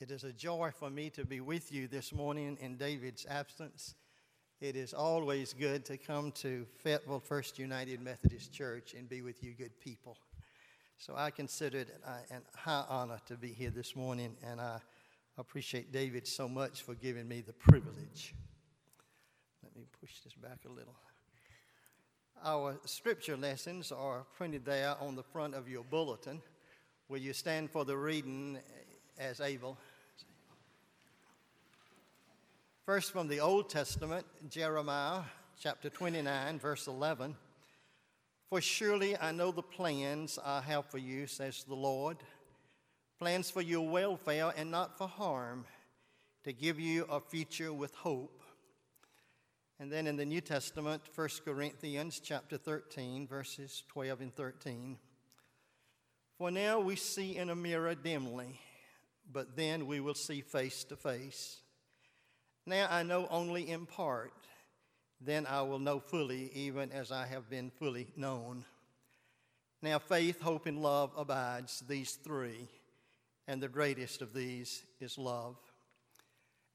It is a joy for me to be with you this morning in David's absence. It is always good to come to Fayetteville First United Methodist Church and be with you good people. So I consider it uh, a high honor to be here this morning, and I appreciate David so much for giving me the privilege. Let me push this back a little. Our scripture lessons are printed there on the front of your bulletin. Will you stand for the reading uh, as able? First, from the Old Testament, Jeremiah chapter 29, verse 11. For surely I know the plans I have for you, says the Lord plans for your welfare and not for harm, to give you a future with hope. And then in the New Testament, 1 Corinthians chapter 13, verses 12 and 13. For now we see in a mirror dimly, but then we will see face to face. Now I know only in part, then I will know fully, even as I have been fully known. Now faith, hope, and love abides, these three, and the greatest of these is love.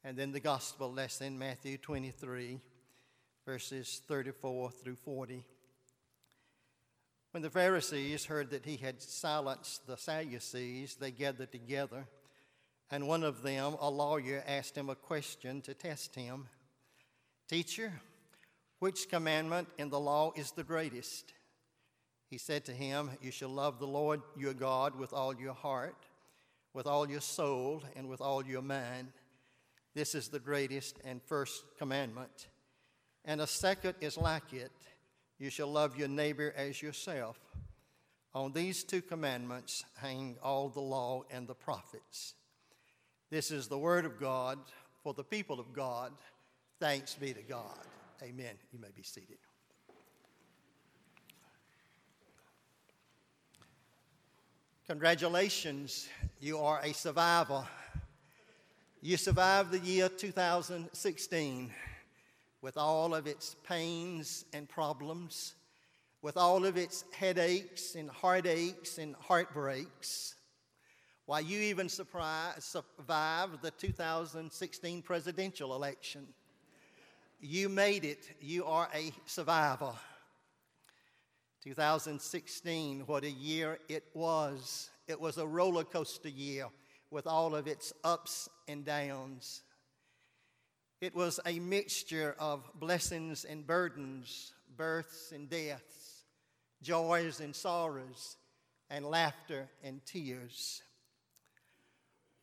And then the gospel lesson, Matthew 23 verses 34 through 40. When the Pharisees heard that he had silenced the Sadducees, they gathered together, and one of them, a lawyer, asked him a question to test him Teacher, which commandment in the law is the greatest? He said to him, You shall love the Lord your God with all your heart, with all your soul, and with all your mind. This is the greatest and first commandment. And a second is like it you shall love your neighbor as yourself. On these two commandments hang all the law and the prophets. This is the word of God for the people of God. Thanks be to God. Amen. You may be seated. Congratulations, you are a survivor. You survived the year 2016 with all of its pains and problems, with all of its headaches and heartaches and heartbreaks. Why, you even survived the 2016 presidential election. You made it. You are a survivor. 2016, what a year it was. It was a roller coaster year with all of its ups and downs. It was a mixture of blessings and burdens, births and deaths, joys and sorrows, and laughter and tears.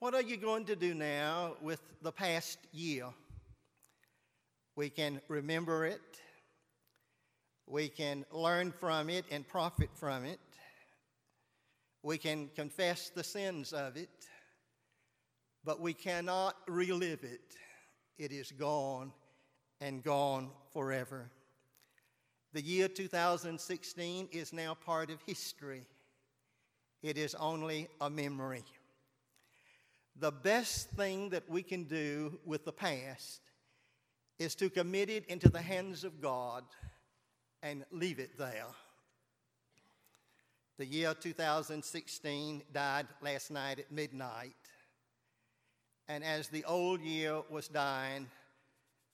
What are you going to do now with the past year? We can remember it, we can learn from it and profit from it, we can confess the sins of it, but we cannot relive it it is gone and gone forever. The year 2016 is now part of history. It is only a memory. The best thing that we can do with the past is to commit it into the hands of God and leave it there. The year 2016 died last night at midnight. And as the old year was dying,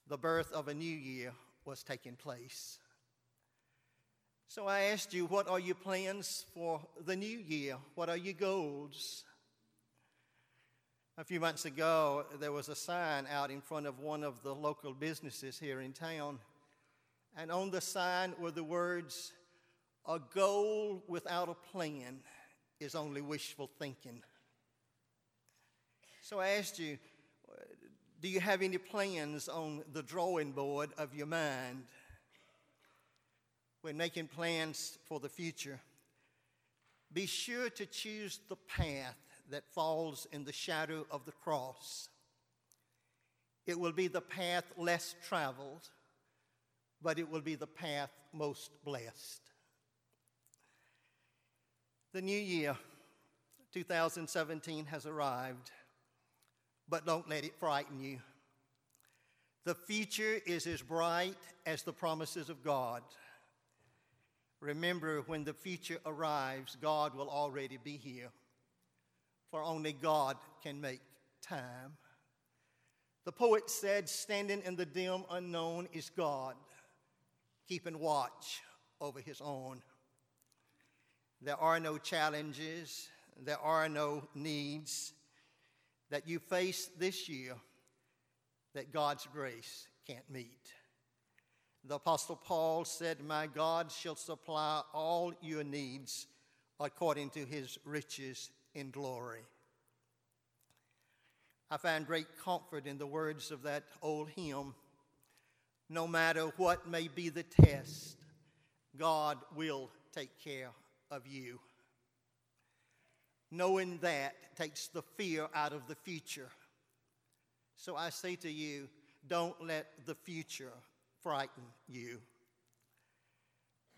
the birth of a new year was taking place. So I asked you, what are your plans for the new year? What are your goals? A few months ago, there was a sign out in front of one of the local businesses here in town. And on the sign were the words, A goal without a plan is only wishful thinking. So I asked you, do you have any plans on the drawing board of your mind? When making plans for the future, be sure to choose the path that falls in the shadow of the cross. It will be the path less traveled, but it will be the path most blessed. The new year, 2017, has arrived but don't let it frighten you. The future is as bright as the promises of God. Remember, when the future arrives, God will already be here, for only God can make time. The poet said, Standing in the dim unknown is God, keeping watch over his own. There are no challenges, there are no needs that you face this year that God's grace can't meet. The Apostle Paul said, My God shall supply all your needs according to his riches in glory. I find great comfort in the words of that old hymn no matter what may be the test, God will take care of you. Knowing that takes the fear out of the future. So I say to you, don't let the future frighten you.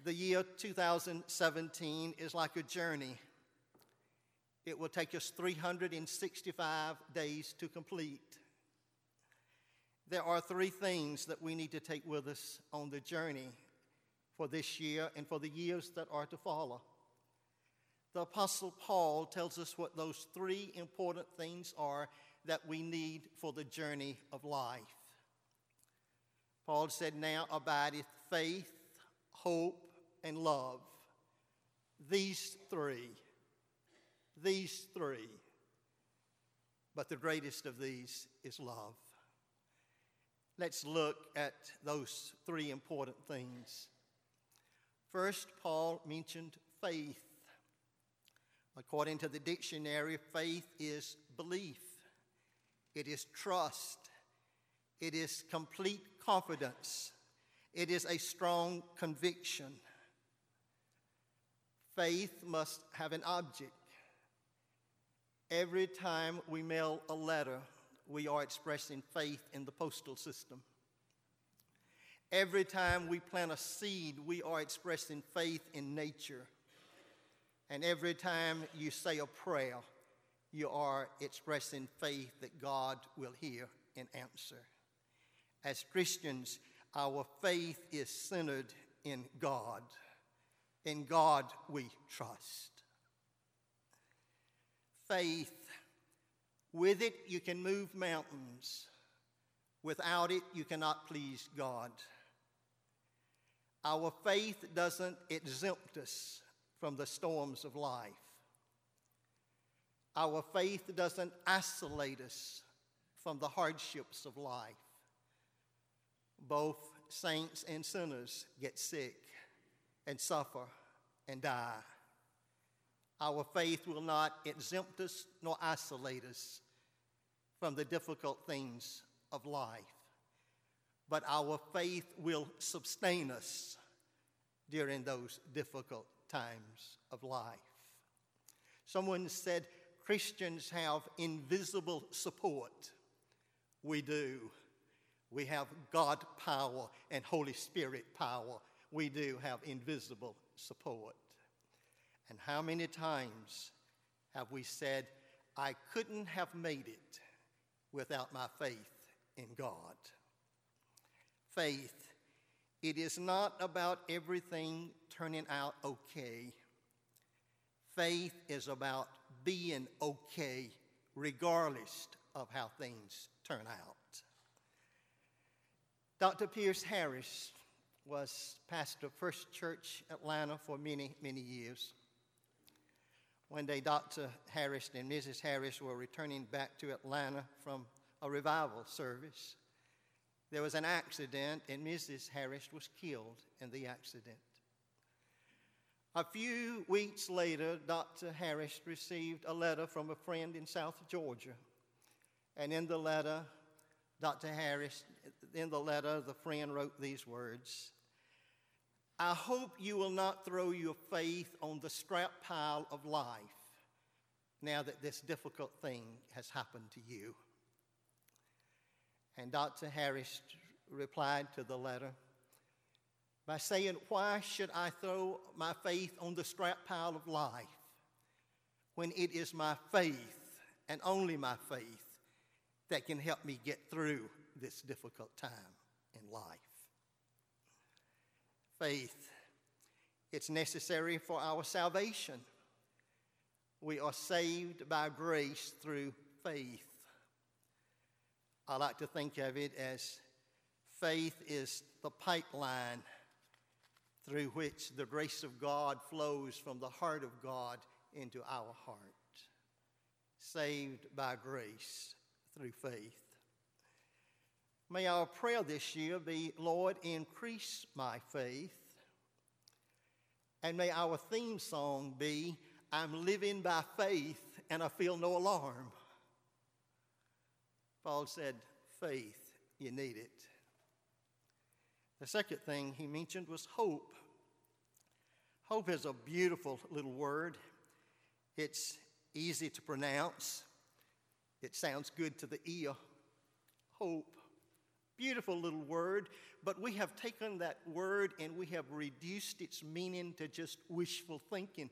The year 2017 is like a journey. It will take us 365 days to complete. There are three things that we need to take with us on the journey for this year and for the years that are to follow. The Apostle Paul tells us what those three important things are that we need for the journey of life. Paul said, Now abideth faith, hope, and love. These three. These three. But the greatest of these is love. Let's look at those three important things. First, Paul mentioned faith. According to the dictionary, faith is belief, it is trust, it is complete confidence, it is a strong conviction. Faith must have an object. Every time we mail a letter, we are expressing faith in the postal system. Every time we plant a seed, we are expressing faith in nature. And every time you say a prayer, you are expressing faith that God will hear and answer. As Christians, our faith is centered in God. In God we trust. Faith, with it you can move mountains. Without it, you cannot please God. Our faith doesn't exempt us from the storms of life. Our faith doesn't isolate us from the hardships of life. Both saints and sinners get sick and suffer and die. Our faith will not exempt us nor isolate us from the difficult things of life, but our faith will sustain us during those difficult times of life. Someone said Christians have invisible support. We do. We have God power and Holy Spirit power. We do have invisible support. And how many times have we said, I couldn't have made it without my faith in God? Faith, it is not about everything turning out okay. Faith is about being okay regardless of how things turn out. Dr. Pierce Harris was pastor of First Church Atlanta for many, many years. One day, Dr. Harris and Mrs. Harris were returning back to Atlanta from a revival service. There was an accident, and Mrs. Harris was killed in the accident. A few weeks later, Dr. Harris received a letter from a friend in South Georgia. And in the letter, Dr. Harris, in the letter, the friend wrote these words I hope you will not throw your faith on the scrap pile of life now that this difficult thing has happened to you. And Dr. Harris replied to the letter by saying, Why should I throw my faith on the scrap pile of life when it is my faith and only my faith that can help me get through this difficult time in life? Faith, it's necessary for our salvation. We are saved by grace through faith. I like to think of it as faith is the pipeline through which the grace of God flows from the heart of God into our heart. Saved by grace through faith. May our prayer this year be, Lord, increase my faith. And may our theme song be, I'm living by faith and I feel no alarm. Paul said, faith, you need it. The second thing he mentioned was hope. Hope is a beautiful little word. It's easy to pronounce. It sounds good to the ear. Hope. Beautiful little word, but we have taken that word and we have reduced its meaning to just wishful thinking.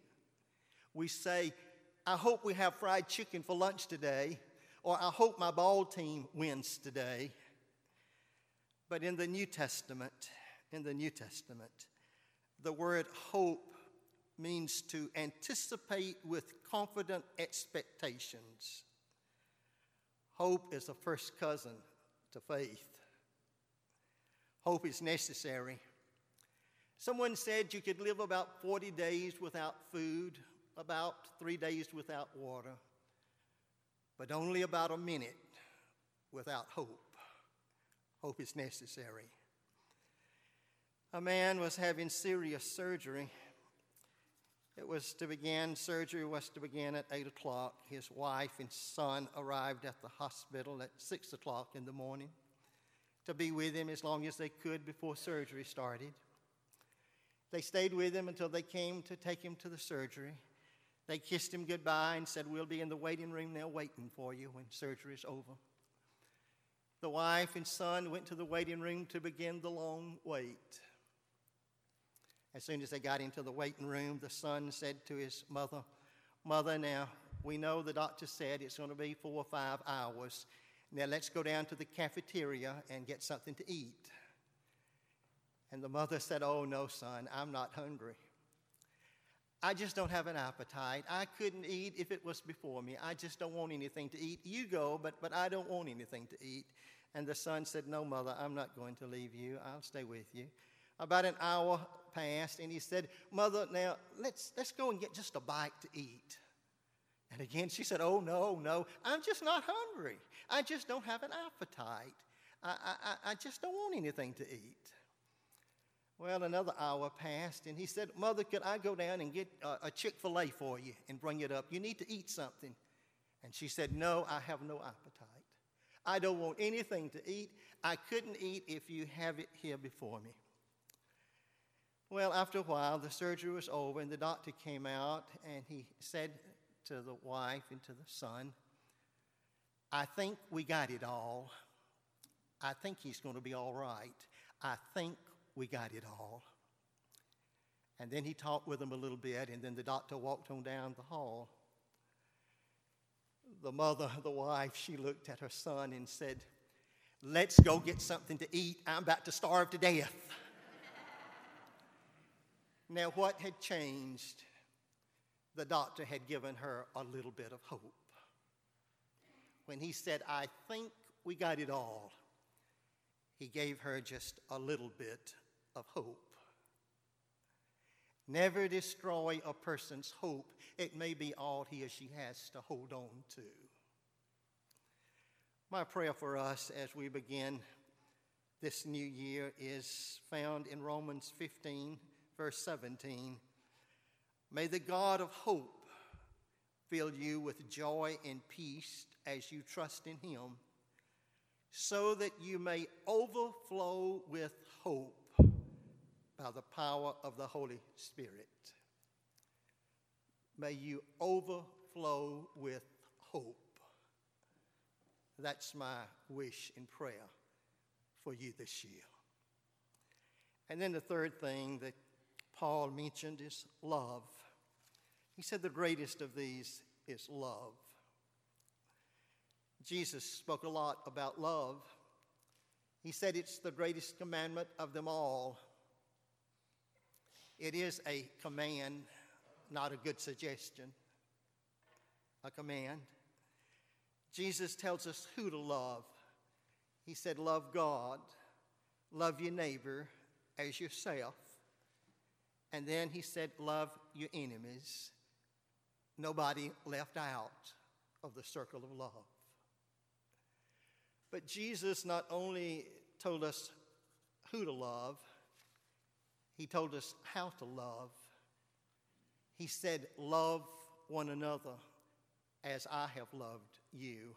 We say, I hope we have fried chicken for lunch today, or I hope my ball team wins today. But in the New Testament, in the New Testament, the word hope means to anticipate with confident expectations. Hope is a first cousin to faith. Hope is necessary. Someone said you could live about 40 days without food, about three days without water, but only about a minute without hope. Hope is necessary. A man was having serious surgery. It was to begin, surgery was to begin at 8 o'clock. His wife and son arrived at the hospital at 6 o'clock in the morning to be with him as long as they could before surgery started. They stayed with him until they came to take him to the surgery. They kissed him goodbye and said, We'll be in the waiting room there waiting for you when surgery is over. The wife and son went to the waiting room to begin the long wait. As soon as they got into the waiting room, the son said to his mother, Mother, now we know the doctor said it's going to be four or five hours. Now let's go down to the cafeteria and get something to eat. And the mother said, Oh, no, son, I'm not hungry. I just don't have an appetite. I couldn't eat if it was before me. I just don't want anything to eat. You go, but, but I don't want anything to eat. And the son said, No, mother, I'm not going to leave you. I'll stay with you. About an hour passed, and he said, Mother, now let's, let's go and get just a bite to eat. And again, she said, Oh, no, no, I'm just not hungry. I just don't have an appetite. I, I, I just don't want anything to eat. Well, another hour passed, and he said, Mother, could I go down and get a, a Chick fil A for you and bring it up? You need to eat something. And she said, No, I have no appetite. I don't want anything to eat. I couldn't eat if you have it here before me. Well, after a while, the surgery was over, and the doctor came out, and he said to the wife and to the son, I think we got it all. I think he's going to be all right. I think we got it all. And then he talked with them a little bit, and then the doctor walked on down the hall. The mother, the wife, she looked at her son and said, Let's go get something to eat. I'm about to starve to death. now, what had changed? The doctor had given her a little bit of hope. When he said, I think we got it all, he gave her just a little bit of hope. Never destroy a person's hope. It may be all he or she has to hold on to. My prayer for us as we begin this new year is found in Romans 15, verse 17. May the God of hope fill you with joy and peace as you trust in him, so that you may overflow with hope by the power of the Holy Spirit. May you overflow with hope. That's my wish and prayer for you this year. And then the third thing that Paul mentioned is love. He said the greatest of these is love. Jesus spoke a lot about love. He said it's the greatest commandment of them all. It is a command, not a good suggestion. A command. Jesus tells us who to love. He said, Love God, love your neighbor as yourself. And then he said, Love your enemies. Nobody left out of the circle of love. But Jesus not only told us who to love, he told us how to love. He said, Love one another as I have loved you.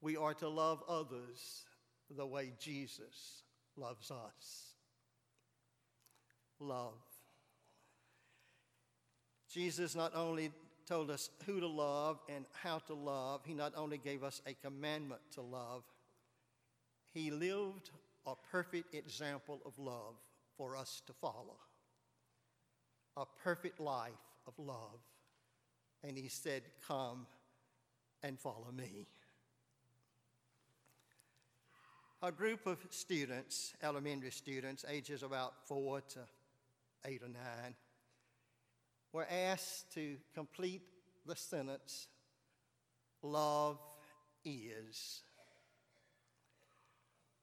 We are to love others the way Jesus loves us. Love. Jesus not only told us who to love and how to love, he not only gave us a commandment to love, he lived a perfect example of love for us to follow. A perfect life of love. And he said, Come and follow me. A group of students, elementary students, ages about four to eight or nine, were asked to complete the sentence Love is.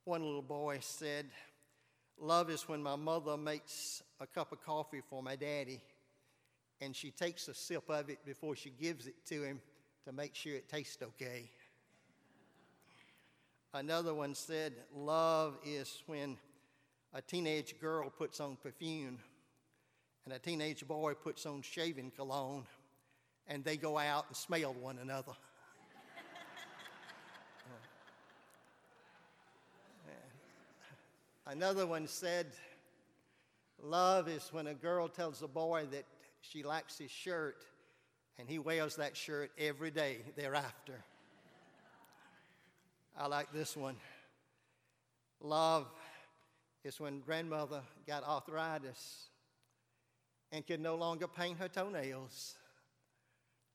One little boy said, Love is when my mother makes a cup of coffee for my daddy and she takes a sip of it before she gives it to him to make sure it tastes okay. Another one said, Love is when a teenage girl puts on perfume and a teenage boy puts on shaving cologne and they go out and smell one another. Another one said, Love is when a girl tells a boy that she likes his shirt and he wears that shirt every day thereafter. I like this one. Love is when grandmother got arthritis and could no longer paint her toenails.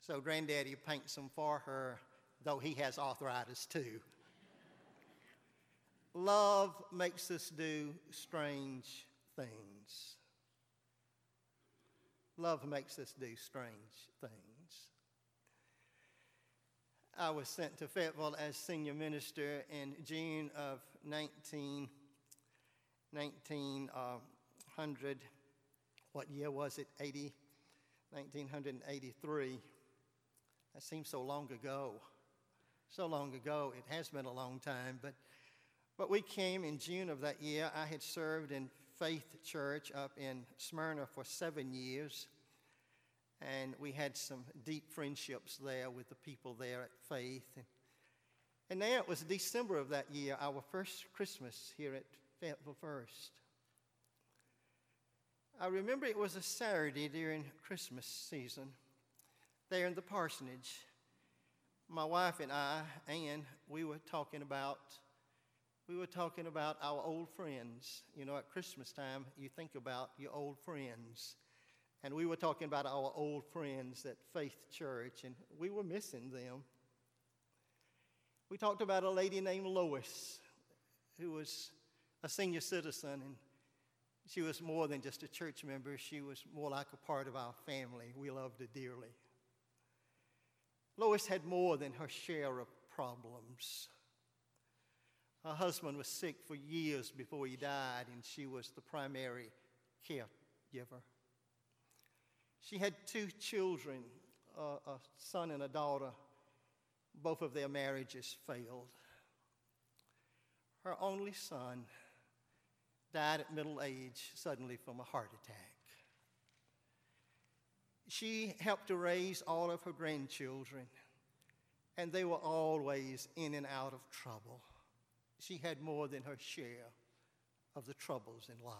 So granddaddy paints them for her, though he has arthritis too. Love makes us do strange things. Love makes us do strange things. I was sent to Fayetteville as senior minister in June of 19, 1900. What year was it? 80, 1983. That seems so long ago. So long ago. It has been a long time. But, but we came in June of that year. I had served in Faith Church up in Smyrna for seven years. And we had some deep friendships there with the people there at Faith. And, and now it was December of that year, our first Christmas here at Fayetteville First. I remember it was a Saturday during Christmas season there in the parsonage. My wife and I, Ann, we were talking about we were talking about our old friends. You know, at Christmas time, you think about your old friends. And we were talking about our old friends at Faith Church, and we were missing them. We talked about a lady named Lois, who was a senior citizen, and she was more than just a church member. She was more like a part of our family. We loved her dearly. Lois had more than her share of problems. Her husband was sick for years before he died, and she was the primary caregiver. She had two children, a son and a daughter. Both of their marriages failed. Her only son died at middle age suddenly from a heart attack. She helped to raise all of her grandchildren, and they were always in and out of trouble. She had more than her share of the troubles in life.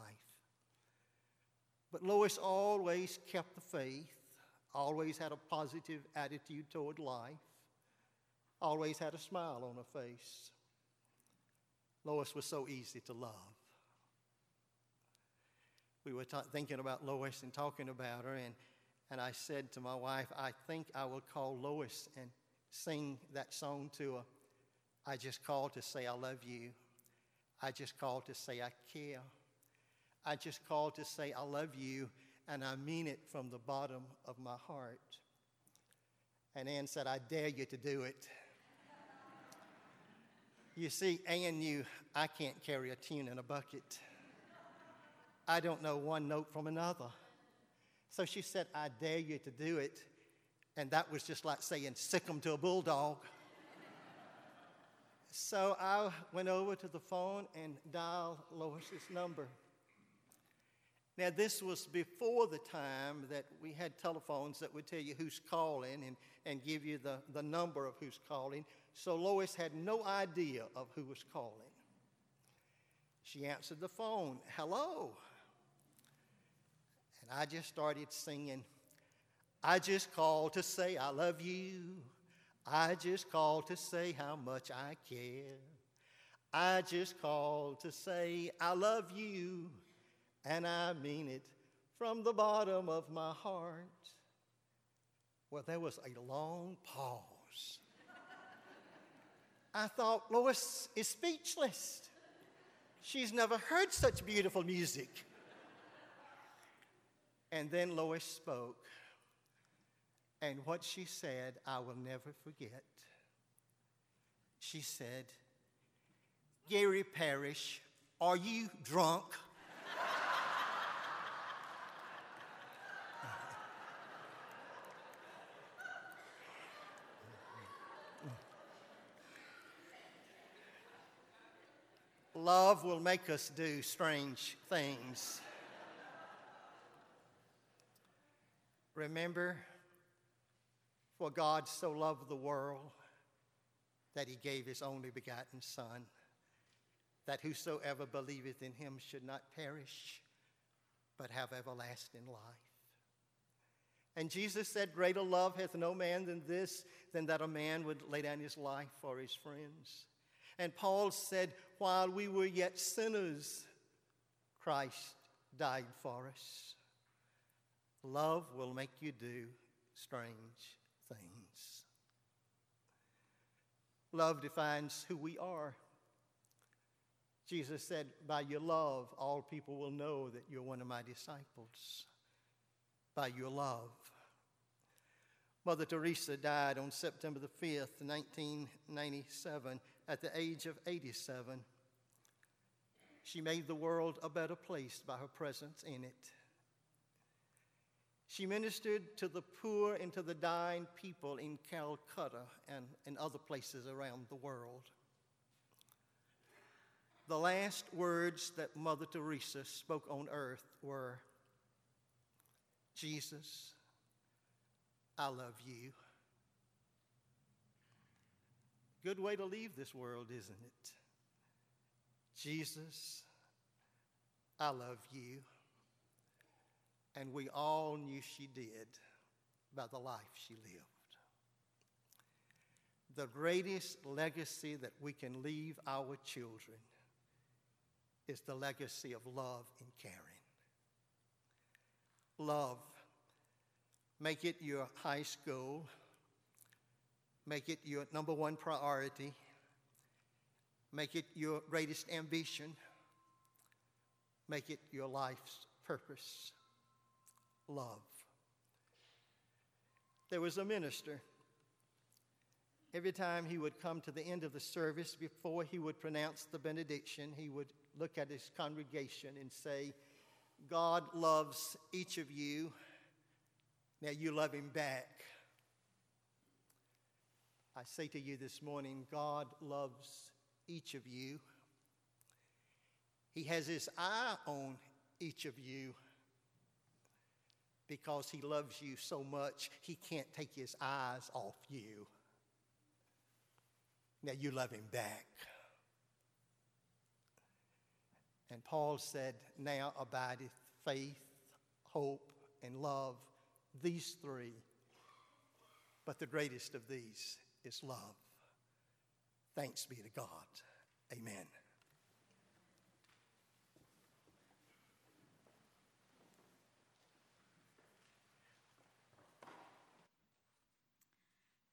But Lois always kept the faith, always had a positive attitude toward life, always had a smile on her face. Lois was so easy to love. We were ta- thinking about Lois and talking about her, and, and I said to my wife, I think I will call Lois and sing that song to her. I just called to say I love you. I just called to say I care. I just called to say, I love you, and I mean it from the bottom of my heart. And Ann said, I dare you to do it. You see, Ann knew I can't carry a tune in a bucket. I don't know one note from another. So she said, I dare you to do it. And that was just like saying, sick 'em to a bulldog. so I went over to the phone and dialed Lois's number. Now, this was before the time that we had telephones that would tell you who's calling and, and give you the, the number of who's calling. So Lois had no idea of who was calling. She answered the phone, hello. And I just started singing, I just called to say I love you. I just called to say how much I care. I just called to say I love you and I mean it from the bottom of my heart. Well, there was a long pause. I thought, Lois is speechless. She's never heard such beautiful music. And then Lois spoke. And what she said, I will never forget. She said, Gary Parrish, are you drunk? Love will make us do strange things. Remember, for God so loved the world that he gave his only begotten Son, that whosoever believeth in him should not perish, but have everlasting life. And Jesus said, Greater love hath no man than this, than that a man would lay down his life for his friends. And Paul said, while we were yet sinners, Christ died for us. Love will make you do strange things. Love defines who we are. Jesus said, By your love, all people will know that you're one of my disciples. By your love. Mother Teresa died on September the 5th, 1997 at the age of 87. She made the world a better place by her presence in it. She ministered to the poor and to the dying people in Calcutta and in other places around the world. The last words that Mother Teresa spoke on earth were Jesus, I love you. Good way to leave this world, isn't it? Jesus, I love you. And we all knew she did by the life she lived. The greatest legacy that we can leave our children is the legacy of love and caring. Love. Make it your high school Make it your number one priority. Make it your greatest ambition. Make it your life's purpose. Love. There was a minister. Every time he would come to the end of the service, before he would pronounce the benediction, he would look at his congregation and say, God loves each of you. Now you love him back. I say to you this morning, God loves each of you. He has his eye on each of you because he loves you so much, he can't take his eyes off you. Now you love him back. And Paul said, Now abideth faith, hope, and love, these three. But the greatest of these is love. Thanks be to God. Amen.